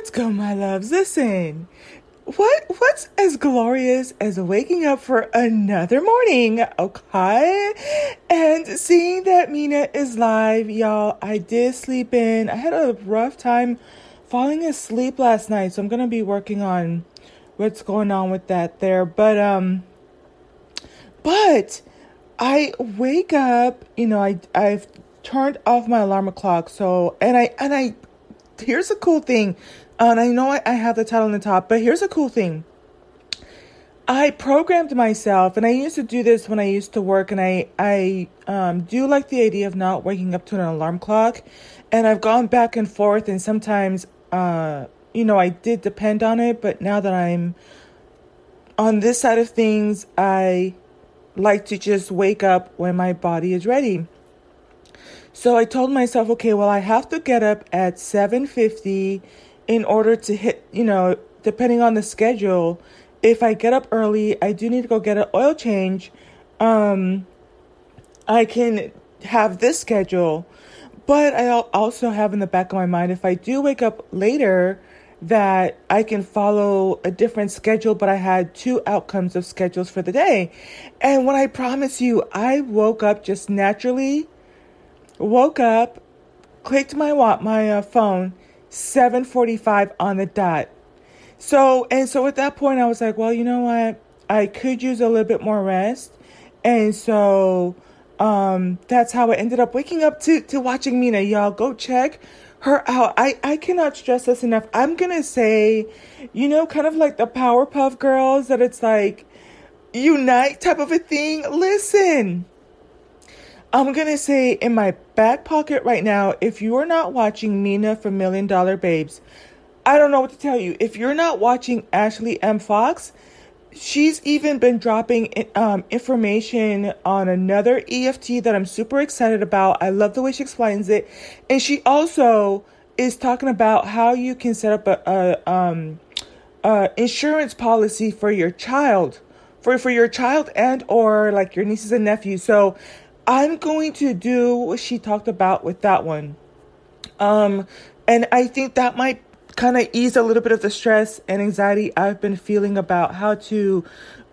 Let's go, my loves. Listen, what what's as glorious as waking up for another morning, okay? And seeing that Mina is live, y'all. I did sleep in. I had a rough time falling asleep last night, so I'm gonna be working on what's going on with that there. But um, but I wake up. You know, I I've turned off my alarm clock. So and I and I here's a cool thing. Uh, and I know I, have the title on the top, but here's a cool thing. I programmed myself, and I used to do this when I used to work, and I I um, do like the idea of not waking up to an alarm clock, and I've gone back and forth, and sometimes, uh, you know, I did depend on it, but now that I'm on this side of things, I like to just wake up when my body is ready. So I told myself, okay, well, I have to get up at 7:50 in order to hit, you know, depending on the schedule. If I get up early, I do need to go get an oil change. Um, I can have this schedule, but I also have in the back of my mind if I do wake up later, that I can follow a different schedule, but I had two outcomes of schedules for the day. And when I promise you, I woke up just naturally woke up, clicked my my uh, phone, 7:45 on the dot. So and so at that point I was like, well, you know what? I could use a little bit more rest. And so um that's how I ended up waking up to to watching Mina. Y'all go check her out. I I cannot stress this enough. I'm going to say, you know, kind of like the Powerpuff Girls that it's like unite type of a thing. Listen. I'm gonna say in my back pocket right now, if you are not watching Mina from Million Dollar Babes, I don't know what to tell you. If you're not watching Ashley M. Fox, she's even been dropping um, information on another EFT that I'm super excited about. I love the way she explains it. And she also is talking about how you can set up a, a um, insurance policy for your child for for your child and or like your nieces and nephews. So I'm going to do what she talked about with that one. Um, and I think that might kind of ease a little bit of the stress and anxiety I've been feeling about how to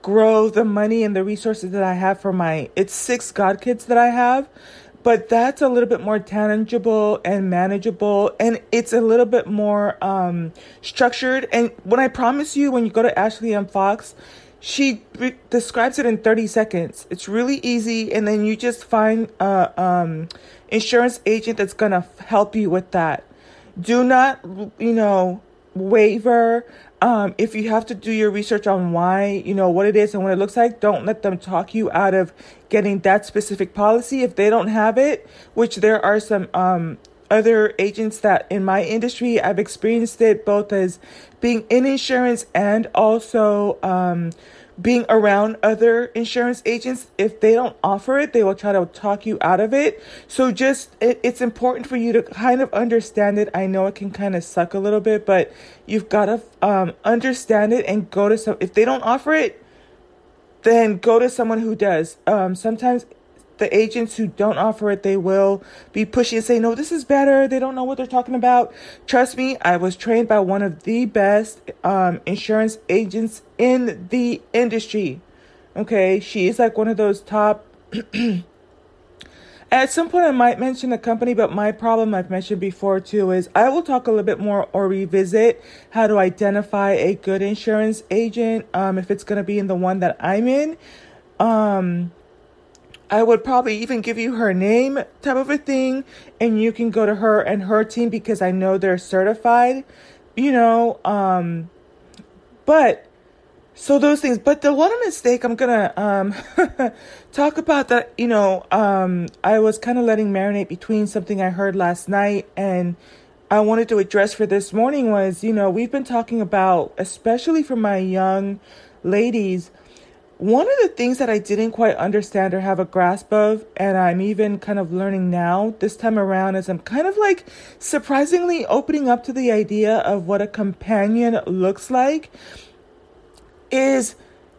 grow the money and the resources that I have for my it's six god kids that I have but that's a little bit more tangible and manageable and it's a little bit more um, structured and when I promise you when you go to Ashley M. Fox she re- describes it in 30 seconds. It's really easy, and then you just find a um, insurance agent that's gonna help you with that. Do not, you know, waver. Um, if you have to do your research on why, you know, what it is and what it looks like, don't let them talk you out of getting that specific policy. If they don't have it, which there are some um, other agents that in my industry, I've experienced it both as being in insurance and also um, being around other insurance agents. If they don't offer it, they will try to talk you out of it. So just, it, it's important for you to kind of understand it. I know it can kind of suck a little bit, but you've got to um, understand it and go to some, if they don't offer it, then go to someone who does. Um, sometimes the agents who don't offer it, they will be pushy and say, no, this is better. They don't know what they're talking about. Trust me, I was trained by one of the best um, insurance agents in the industry. Okay, she's like one of those top. At some point, I might mention the company, but my problem I've mentioned before too is I will talk a little bit more or revisit how to identify a good insurance agent um, if it's going to be in the one that I'm in. Um, I would probably even give you her name type of a thing, and you can go to her and her team because I know they're certified, you know. Um, but so those things. But the one mistake I'm gonna um, talk about that, you know, um, I was kind of letting marinate between something I heard last night and I wanted to address for this morning was, you know, we've been talking about, especially for my young ladies one of the things that I didn't quite understand or have a grasp of, and I'm even kind of learning now this time around, is I'm kind of like surprisingly opening up to the idea of what a companion looks like. Is,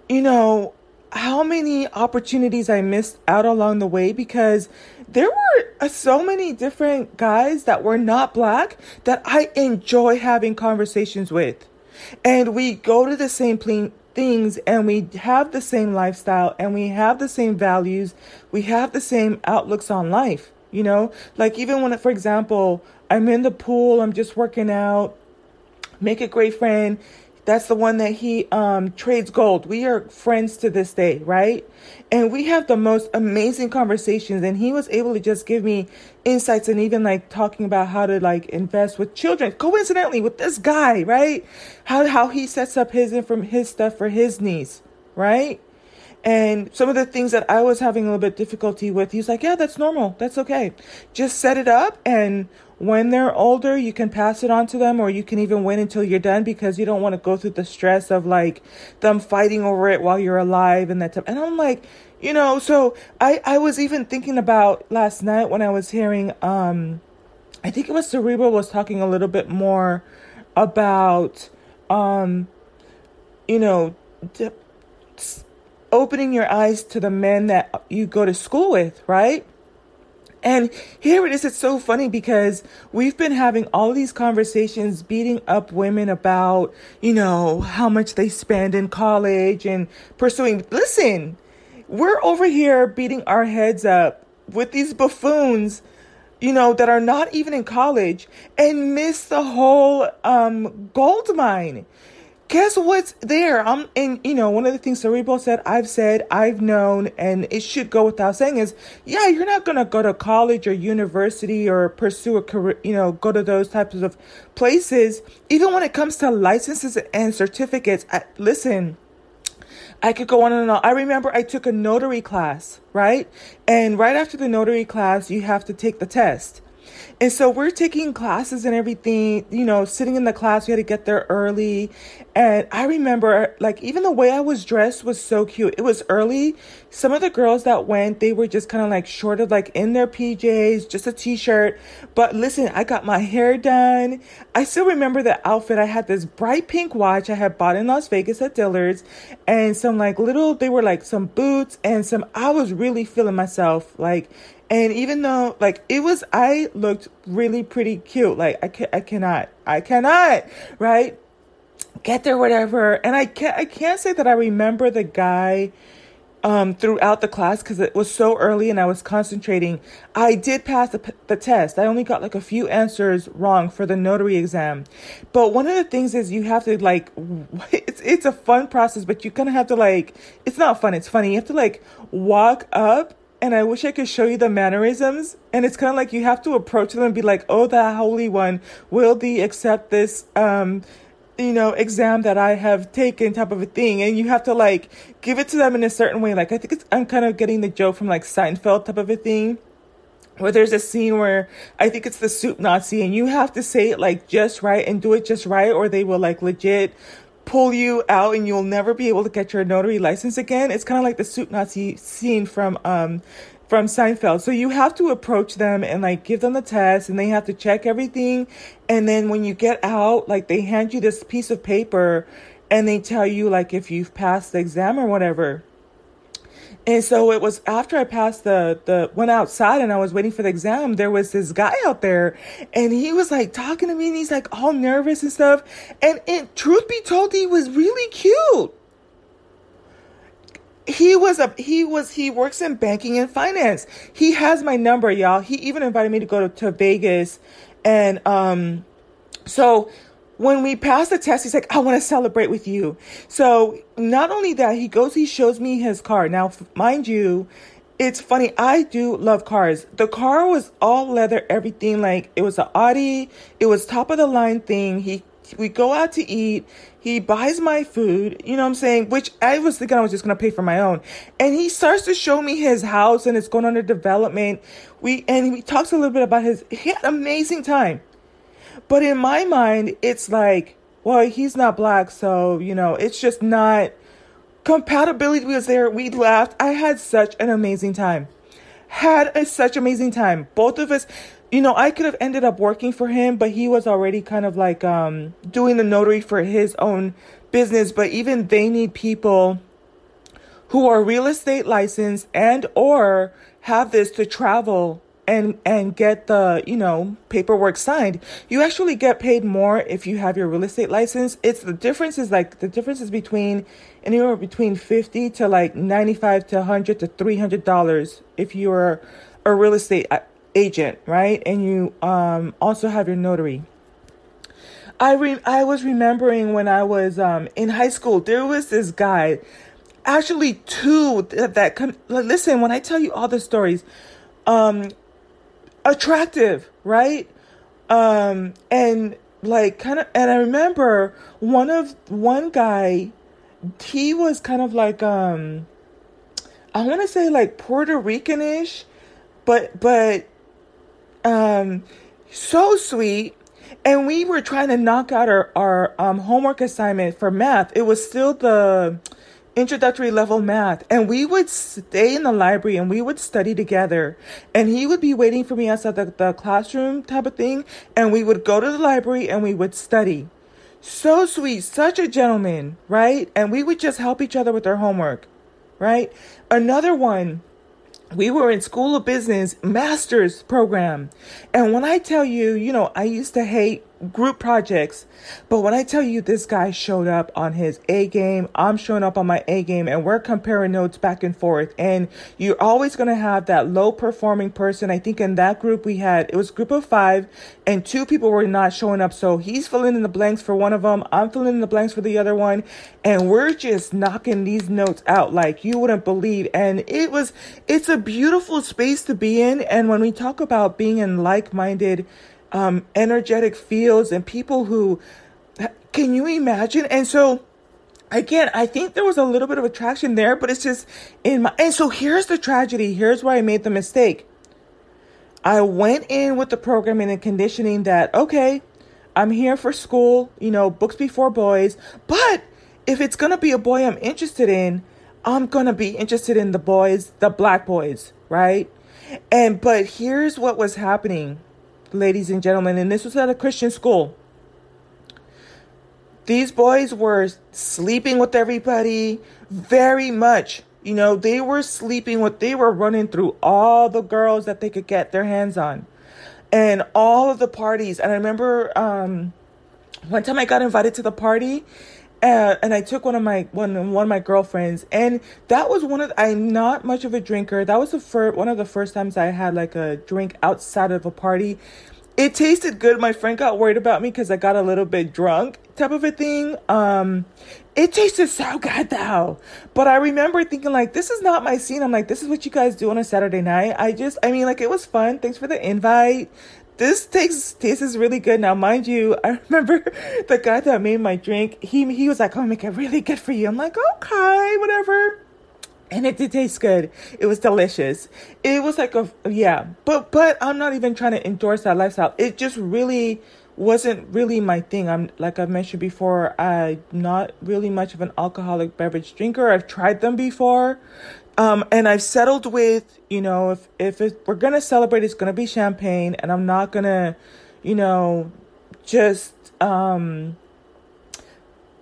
you know, how many opportunities I missed out along the way because there were are so many different guys that were not black that I enjoy having conversations with. And we go to the same ple- things and we have the same lifestyle and we have the same values. We have the same outlooks on life, you know? Like even when, for example, I'm in the pool, I'm just working out, make a great friend. That's the one that he um, trades gold. We are friends to this day, right? And we have the most amazing conversations. And he was able to just give me insights and even like talking about how to like invest with children. Coincidentally, with this guy, right? How how he sets up his from his stuff for his niece, right? And some of the things that I was having a little bit difficulty with, he's like, yeah, that's normal. That's okay. Just set it up. And when they're older, you can pass it on to them or you can even wait until you're done because you don't want to go through the stress of like them fighting over it while you're alive and that type. And I'm like, you know, so I, I was even thinking about last night when I was hearing, um, I think it was Cerebral was talking a little bit more about, um, you know, opening your eyes to the men that you go to school with, right? And here it is. It's so funny because we've been having all these conversations beating up women about, you know, how much they spend in college and pursuing. Listen, we're over here beating our heads up with these buffoons, you know, that are not even in college and miss the whole um, gold mine guess what's there? I'm and you know, one of the things Cerebral said, I've said, I've known, and it should go without saying is, yeah, you're not gonna go to college or university or pursue a career, you know, go to those types of places. Even when it comes to licenses and certificates, I, listen. I could go on and on. I remember I took a notary class, right? And right after the notary class, you have to take the test. And so we're taking classes and everything, you know, sitting in the class, we had to get there early. And I remember, like, even the way I was dressed was so cute. It was early. Some of the girls that went, they were just kind of like short of like in their PJs, just a t shirt. But listen, I got my hair done. I still remember the outfit. I had this bright pink watch I had bought in Las Vegas at Dillard's and some like little, they were like some boots and some, I was really feeling myself. Like, and even though like it was, I looked really pretty cute. Like I can I cannot, I cannot, right? Get there, whatever. And I can't, I can't say that I remember the guy um, throughout the class because it was so early and I was concentrating. I did pass the, the test. I only got like a few answers wrong for the notary exam. But one of the things is you have to like, it's, it's a fun process, but you kind of have to like, it's not fun, it's funny. You have to like walk up and I wish I could show you the mannerisms. And it's kind of like you have to approach them and be like, "Oh, the Holy One, will thee accept this, um, you know, exam that I have taken?" Type of a thing, and you have to like give it to them in a certain way. Like I think it's I'm kind of getting the joke from like Seinfeld type of a thing. Where there's a scene where I think it's the soup Nazi, and you have to say it like just right and do it just right, or they will like legit pull you out and you'll never be able to get your notary license again. It's kind of like the soup Nazi scene from um from Seinfeld. So you have to approach them and like give them the test and they have to check everything. And then when you get out, like they hand you this piece of paper and they tell you like if you've passed the exam or whatever. And so it was after I passed the the went outside and I was waiting for the exam, there was this guy out there and he was like talking to me and he's like all nervous and stuff. And it truth be told, he was really cute. He was a he was he works in banking and finance. He has my number, y'all. He even invited me to go to, to Vegas and um so when we passed the test, he's like, I want to celebrate with you. So not only that, he goes, he shows me his car. Now, mind you, it's funny. I do love cars. The car was all leather, everything. Like it was an Audi. It was top of the line thing. He, we go out to eat. He buys my food, you know what I'm saying? Which I was thinking I was just going to pay for my own. And he starts to show me his house and it's going under development. We, and he talks a little bit about his, he had an amazing time. But in my mind, it's like, well, he's not black, so, you know, it's just not compatibility was there. We laughed. I had such an amazing time. Had a, such amazing time. Both of us, you know, I could have ended up working for him, but he was already kind of like um doing the notary for his own business, but even they need people who are real estate licensed and or have this to travel and and get the you know paperwork signed. You actually get paid more if you have your real estate license. It's the difference is like the difference is between anywhere between 50 to like 95 to 100 to 300 dollars if you're a real estate uh, agent right? And you um also have your notary. I re- I was remembering when I was um in high school there was this guy actually two that, that come listen when I tell you all the stories um attractive, right? Um, and like kind of, and I remember one of one guy, he was kind of like um, I want to say like Puerto Ricanish, but but um, so sweet. And we were trying to knock out our our um, homework assignment for math. It was still the introductory level math. And we would stay in the library and we would study together. And he would be waiting for me outside the, the classroom type of thing. And we would go to the library and we would study. So sweet. Such a gentleman right? And we would just help each other with our homework right? Another one we were in school of business master's program. And when i tell you you know i used to hate group projects. But when I tell you this guy showed up on his A game, I'm showing up on my A game, and we're comparing notes back and forth. And you're always going to have that low performing person. I think in that group we had, it was group of five, and two people were not showing up. So he's filling in the blanks for one of them, I'm filling in the blanks for the other one. And we're just knocking these notes out like you wouldn't believe. And it was, it's a beautiful space to be in. And when we talk about being in like minded, um, energetic fields and people who can you imagine? And so again, I think there was a little bit of attraction there, but it's just in my and so here's the tragedy. Here's where I made the mistake. I went in with the programming and conditioning that okay, I'm here for school, you know, books before boys, but if it's gonna be a boy I'm interested in, I'm gonna be interested in the boys, the black boys, right? And but here's what was happening ladies and gentlemen, and this was at a Christian school. These boys were sleeping with everybody very much. You know, they were sleeping with, they were running through all the girls that they could get their hands on and all of the parties. And I remember um, one time I got invited to the party uh, and I took one of my one one of my girlfriends, and that was one of I'm not much of a drinker. That was the first one of the first times I had like a drink outside of a party. It tasted good. My friend got worried about me because I got a little bit drunk, type of a thing. Um, it tasted so good though. But I remember thinking like, this is not my scene. I'm like, this is what you guys do on a Saturday night. I just, I mean, like it was fun. Thanks for the invite this tastes tastes really good. Now, mind you, I remember the guy that made my drink. He he was like, "I'm gonna make it really good for you." I'm like, "Okay, whatever." And it did taste good. It was delicious. It was like a yeah, but but I'm not even trying to endorse that lifestyle. It just really wasn't really my thing. I'm like I've mentioned before, I'm not really much of an alcoholic beverage drinker. I've tried them before. Um, and I've settled with, you know, if if it, we're gonna celebrate, it's gonna be champagne, and I'm not gonna, you know, just um.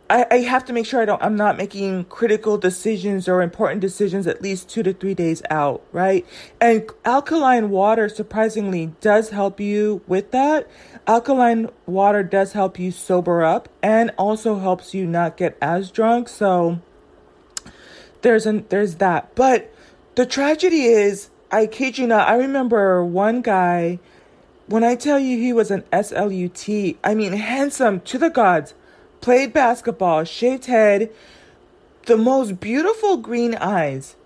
I, I have to make sure I don't I'm not making critical decisions or important decisions at least two to three days out, right? And alkaline water surprisingly does help you with that. Alkaline water does help you sober up and also helps you not get as drunk. So there's an there's that. But the tragedy is, I kid you not, I remember one guy when I tell you he was an SLUT, I mean handsome to the gods, played basketball, shaved head, the most beautiful green eyes.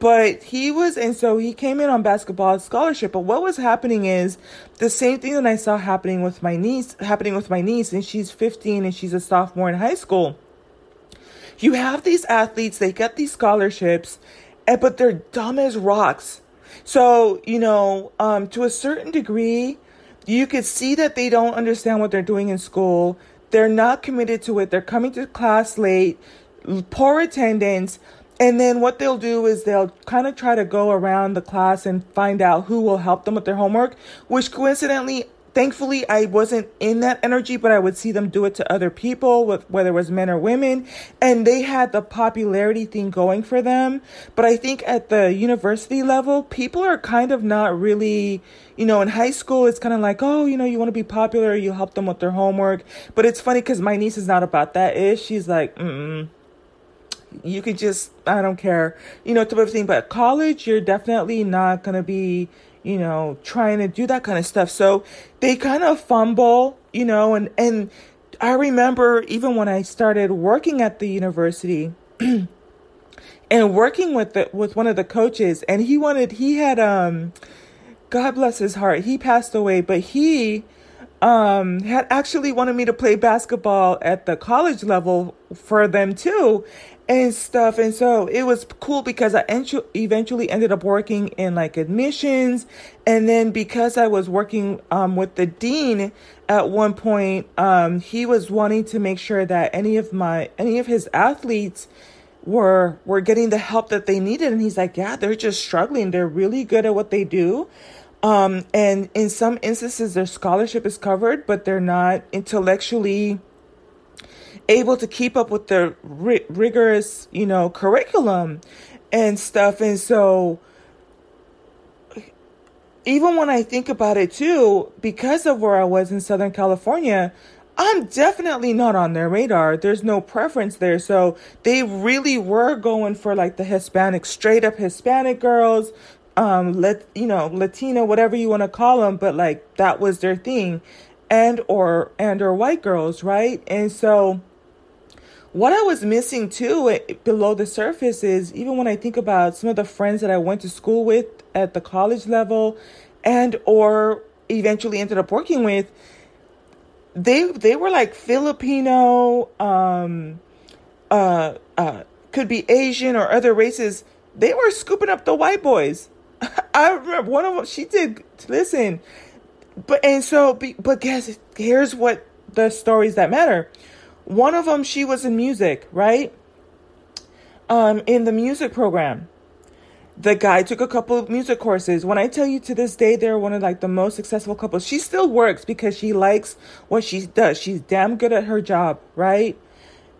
But he was, and so he came in on basketball scholarship. But what was happening is the same thing that I saw happening with my niece, happening with my niece, and she's 15 and she's a sophomore in high school you have these athletes, they get these scholarships, and, but they're dumb as rocks. So, you know, um, to a certain degree, you could see that they don't understand what they're doing in school. They're not committed to it. They're coming to class late, poor attendance. And then what they'll do is they'll kind of try to go around the class and find out who will help them with their homework, which coincidentally thankfully I wasn't in that energy, but I would see them do it to other people, whether it was men or women, and they had the popularity thing going for them. But I think at the university level, people are kind of not really, you know, in high school, it's kind of like, oh, you know, you want to be popular, you help them with their homework. But it's funny because my niece is not about that. Is she's like, mm you could just I don't care, you know, type of thing. But college, you're definitely not gonna be you know, trying to do that kind of stuff. So they kind of fumble, you know, and, and I remember even when I started working at the university and working with the, with one of the coaches and he wanted, he had, um, God bless his heart. He passed away, but he, um, had actually wanted me to play basketball at the college level for them too and stuff. And so it was cool because I eventually ended up working in like admissions. And then because I was working um, with the dean at one point, um, he was wanting to make sure that any of my, any of his athletes were, were getting the help that they needed. And he's like, yeah, they're just struggling. They're really good at what they do. Um, and in some instances, their scholarship is covered, but they're not intellectually able to keep up with the ri- rigorous, you know, curriculum and stuff. And so, even when I think about it too, because of where I was in Southern California, I'm definitely not on their radar. There's no preference there. So they really were going for like the Hispanic, straight up Hispanic girls, um, let, you know, Latina, whatever you want to call them. But like that was their thing and, or, and, or white girls. Right. And so, what I was missing too eh, below the surface is even when I think about some of the friends that I went to school with at the college level and or eventually ended up working with they they were like Filipino um uh uh could be Asian or other races. They were scooping up the white boys. I remember one of them she did listen but and so but guess here's what the stories that matter one of them, she was in music, right? Um, in the music program. The guy took a couple of music courses. When I tell you to this day, they're one of like the most successful couples. She still works because she likes what she does. She's damn good at her job, right?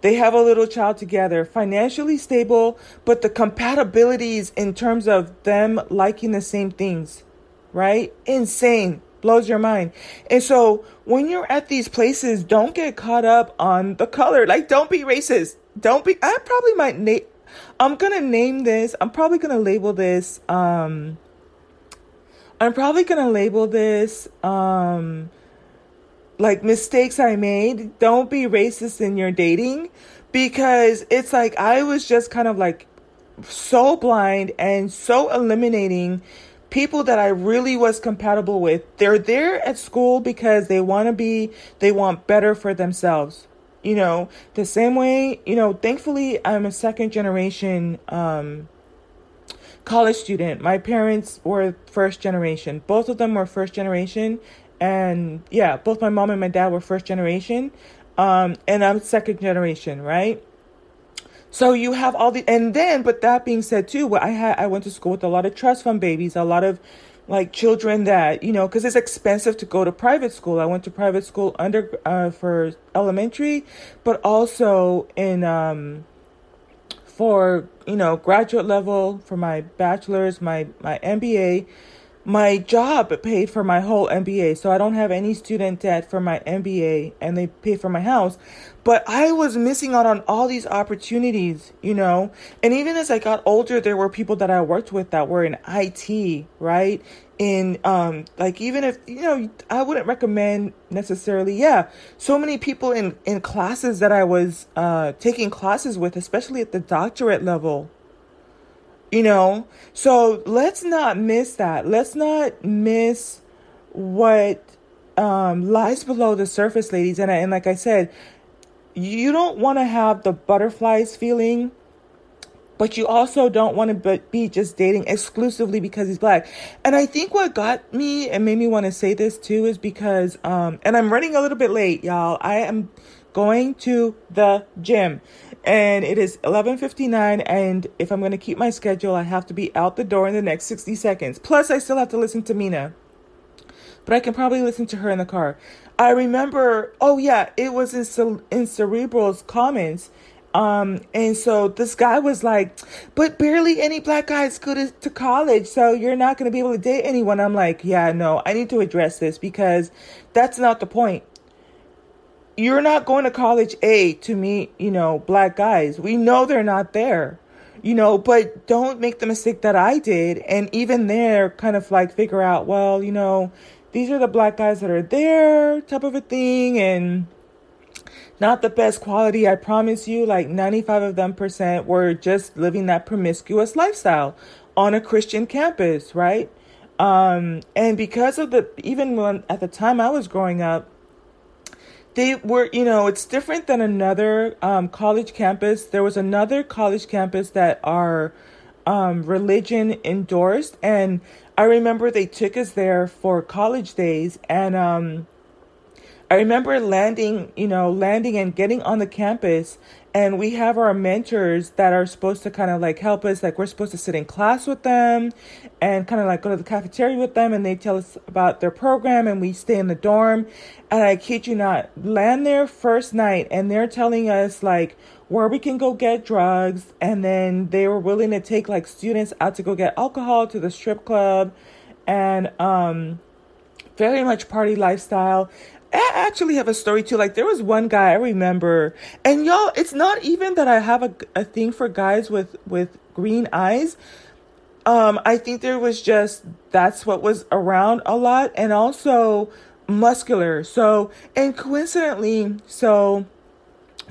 They have a little child together, financially stable, but the compatibilities in terms of them liking the same things, right? Insane blows your mind. And so when you're at these places, don't get caught up on the color. Like, don't be racist. Don't be, I probably might name, I'm gonna name this, I'm probably gonna label this, um, I'm probably gonna label this, um, like mistakes I made. Don't be racist in your dating because it's like I was just kind of like so blind and so eliminating people that I really was compatible with. They're there at school because they want to be, they want better for themselves. You know, the same way, you know, thankfully I'm a second generation um, college student. My parents were first generation. Both of them were first generation. And yeah, both my mom and my dad were first generation. Um, and I'm second generation, right? So you have all the, and then, but that being said too, what I had, I went to school with a lot of trust fund babies, a lot of like children that, you know, cause it's expensive to go to private school. I went to private school under, uh, for elementary, but also in, um, for, you know, graduate level for my bachelor's, my, my MBA, my job paid for my whole MBA. So I don't have any student debt for my MBA and they pay for my house. But I was missing out on all these opportunities, you know? And even as I got older, there were people that I worked with that were in IT, right? In, um, like even if, you know, I wouldn't recommend necessarily, yeah, so many people in, in classes that I was, uh, taking classes with, especially at the doctorate level, you know? So let's not miss that. Let's not miss what um, lies below the surface, ladies. And, and like I said, you don't want to have the butterflies feeling, but you also don't want to be just dating exclusively because he's black. And I think what got me and made me want to say this too is because, um, and I'm running a little bit late, y'all. I am going to the gym and it is 11:59 and if I'm going to keep my schedule I have to be out the door in the next 60 seconds plus I still have to listen to Mina but I can probably listen to her in the car. I remember, oh yeah, it was in, in Cerebral's comments. Um, and so this guy was like, but barely any black guys go to, to college, so you're not going to be able to date anyone. I'm like, yeah, no, I need to address this because that's not the point. You're not going to college A to meet, you know, black guys. We know they're not there you know, but don't make the mistake that I did. And even there, kind of like figure out, well, you know, these are the black guys that are there, type of a thing. And not the best quality, I promise you. Like 95 of them percent were just living that promiscuous lifestyle on a Christian campus, right? Um, and because of the, even when at the time I was growing up, they were, you know, it's different than another um, college campus. There was another college campus that our um, religion endorsed, and I remember they took us there for college days, and um, I remember landing, you know, landing and getting on the campus and we have our mentors that are supposed to kind of like help us like we're supposed to sit in class with them and kind of like go to the cafeteria with them and they tell us about their program and we stay in the dorm. And i kid you not land there first night and they're telling us like where we can go get drugs and then they were willing to take like students out to go get alcohol to the strip club and um very much party lifestyle I actually have a story too. Like there was one guy I remember, and y'all, it's not even that I have a, a thing for guys with with green eyes. Um, I think there was just that's what was around a lot, and also muscular. So, and coincidentally, so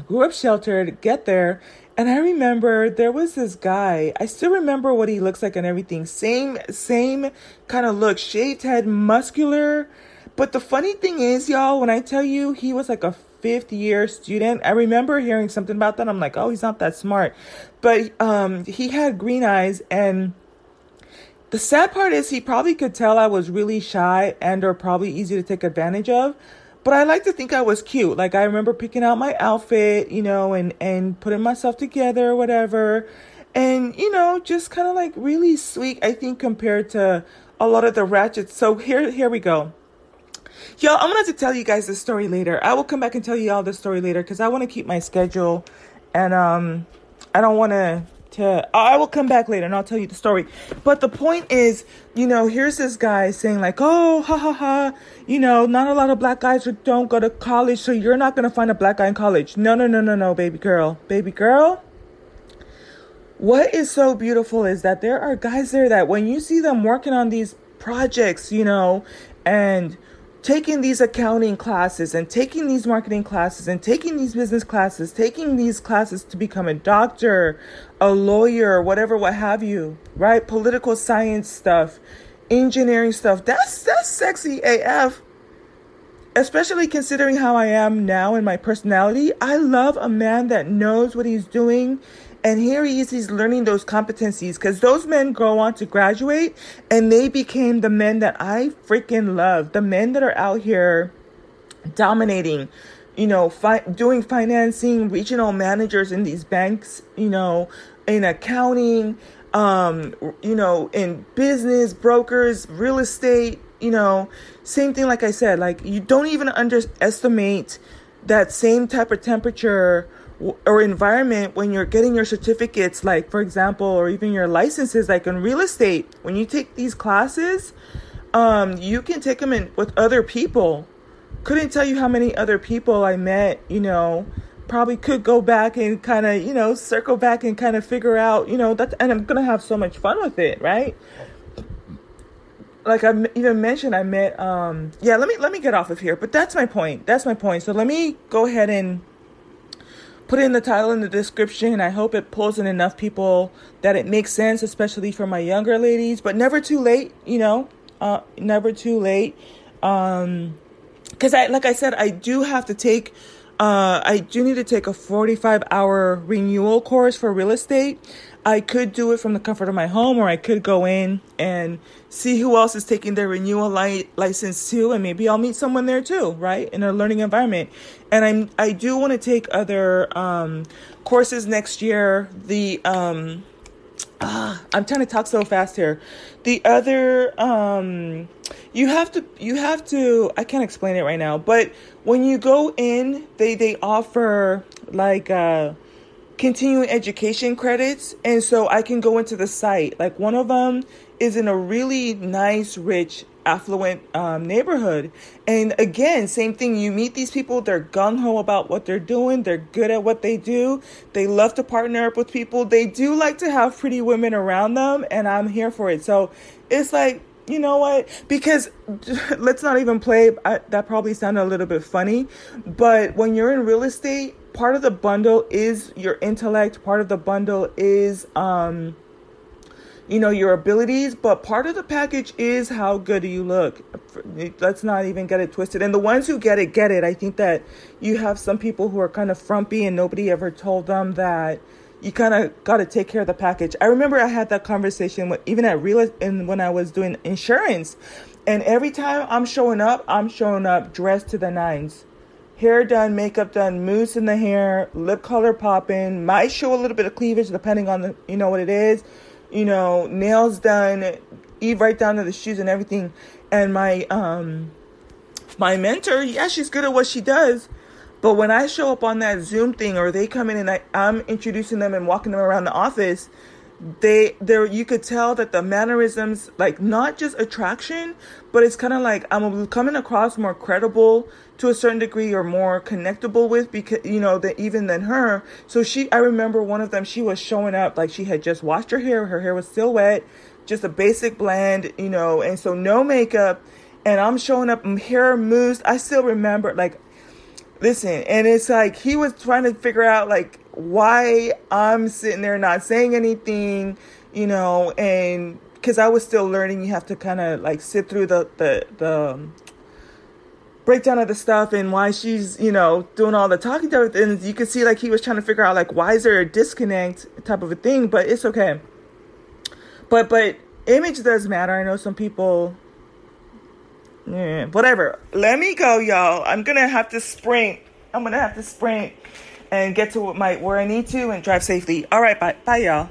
grew up sheltered, get there, and I remember there was this guy. I still remember what he looks like and everything. Same, same kind of look, shaved head, muscular but the funny thing is, y'all, when I tell you he was like a fifth year student, I remember hearing something about that. I'm like, oh, he's not that smart. But um, he had green eyes and the sad part is he probably could tell I was really shy and or probably easy to take advantage of. But I like to think I was cute. Like I remember picking out my outfit, you know, and and putting myself together or whatever. And you know, just kind of like really sweet I think compared to a lot of the ratchets. So here here we go. Y'all, I'm gonna to tell you guys the story later. I will come back and tell you all the story later because I want to keep my schedule, and um, I don't want to. To I will come back later and I'll tell you the story. But the point is, you know, here's this guy saying like, "Oh, ha ha ha," you know, not a lot of black guys don't go to college, so you're not gonna find a black guy in college. No, no, no, no, no, baby girl, baby girl. What is so beautiful is that there are guys there that when you see them working on these projects, you know, and taking these accounting classes and taking these marketing classes and taking these business classes, taking these classes to become a doctor, a lawyer, whatever, what have you, right? Political science stuff, engineering stuff. That's that's sexy AF. Especially considering how I am now in my personality, I love a man that knows what he's doing and here he is, he's learning those competencies because those men go on to graduate and they became the men that I freaking love. The men that are out here dominating, you know, fi- doing financing, regional managers in these banks, you know, in accounting, um, you know, in business, brokers, real estate, you know, same thing like I said, like you don't even underestimate that same type of temperature or environment when you're getting your certificates like for example or even your licenses like in real estate when you take these classes um, you can take them in with other people. Couldn't tell you how many other people i met you know probably could go back and kind of you know circle back and kind of figure out you know that and i'm gonna have so much fun with it right? Like i even mentioned i met um yeah let me let me get off of here but that's my point that's my point. So let me go ahead and put in the title in the description. I hope it pulls in enough people that it makes sense, especially for my younger ladies, but never too late, you know, uh, never too late. Um, cause I, like I said, I do have to take, uh, I do need to take a 45 hour renewal course for real estate. I could do it from the comfort of my home, or I could go in and see who else is taking their renewal li- license too, and maybe I'll meet someone there too, right, in a learning environment. And I'm I do want to take other um, courses next year. The um, ah, I'm trying to talk so fast here. The other, um, you have to, you have to. I can't explain it right now, but when you go in, they they offer like uh, continuing education credits, and so I can go into the site. Like one of them is in a really nice, rich affluent um, neighborhood. And again, same thing. You meet these people, they're gung ho about what they're doing, they're good at what they do, they love to partner up with people, they do like to have pretty women around them, and I'm here for it. So it's like, you know what? Because let's not even play. I, that probably sounded a little bit funny, but when you're in real estate, part of the bundle is your intellect, part of the bundle is, um, you know your abilities but part of the package is how good you look. Let's not even get it twisted. And the ones who get it get it. I think that you have some people who are kind of frumpy and nobody ever told them that you kind of got to take care of the package. I remember i had that conversation with, even at real and when i was doing insurance. And every time i'm showing up i'm showing up dressed to the nines hair done, makeup done, mousse in the hair, lip color popping, might show a little bit of cleavage depending on the you know what it is you know, nails done, Eve right down to the shoes and everything. And my um my mentor, yeah, she's good at what she does. But when I show up on that Zoom thing or they come in and I, I'm introducing them and walking them around the office, they there you could tell that the mannerisms like not just attraction but it's kind of like i'm coming across more credible to a certain degree or more connectable with because you know that even than her. So she i remember one of them she was showing up like she had just washed her hair her hair was still wet just a basic blend you know and so no makeup and i'm showing up hair mousse i still remember like listen and it's like he was trying to figure out like why I'm sitting there not saying anything, you know, and because I was still learning, you have to kind of like sit through the the the um, breakdown of the stuff and why she's you know doing all the talking to and you could see like he was trying to figure out like why is there a disconnect type of a thing, but it's okay. But but image does matter. I know some people. Yeah, whatever. Let me go, y'all. I'm gonna have to sprint. I'm gonna have to sprint and get to my where I need to and drive safely. All right, bye, bye, y'all.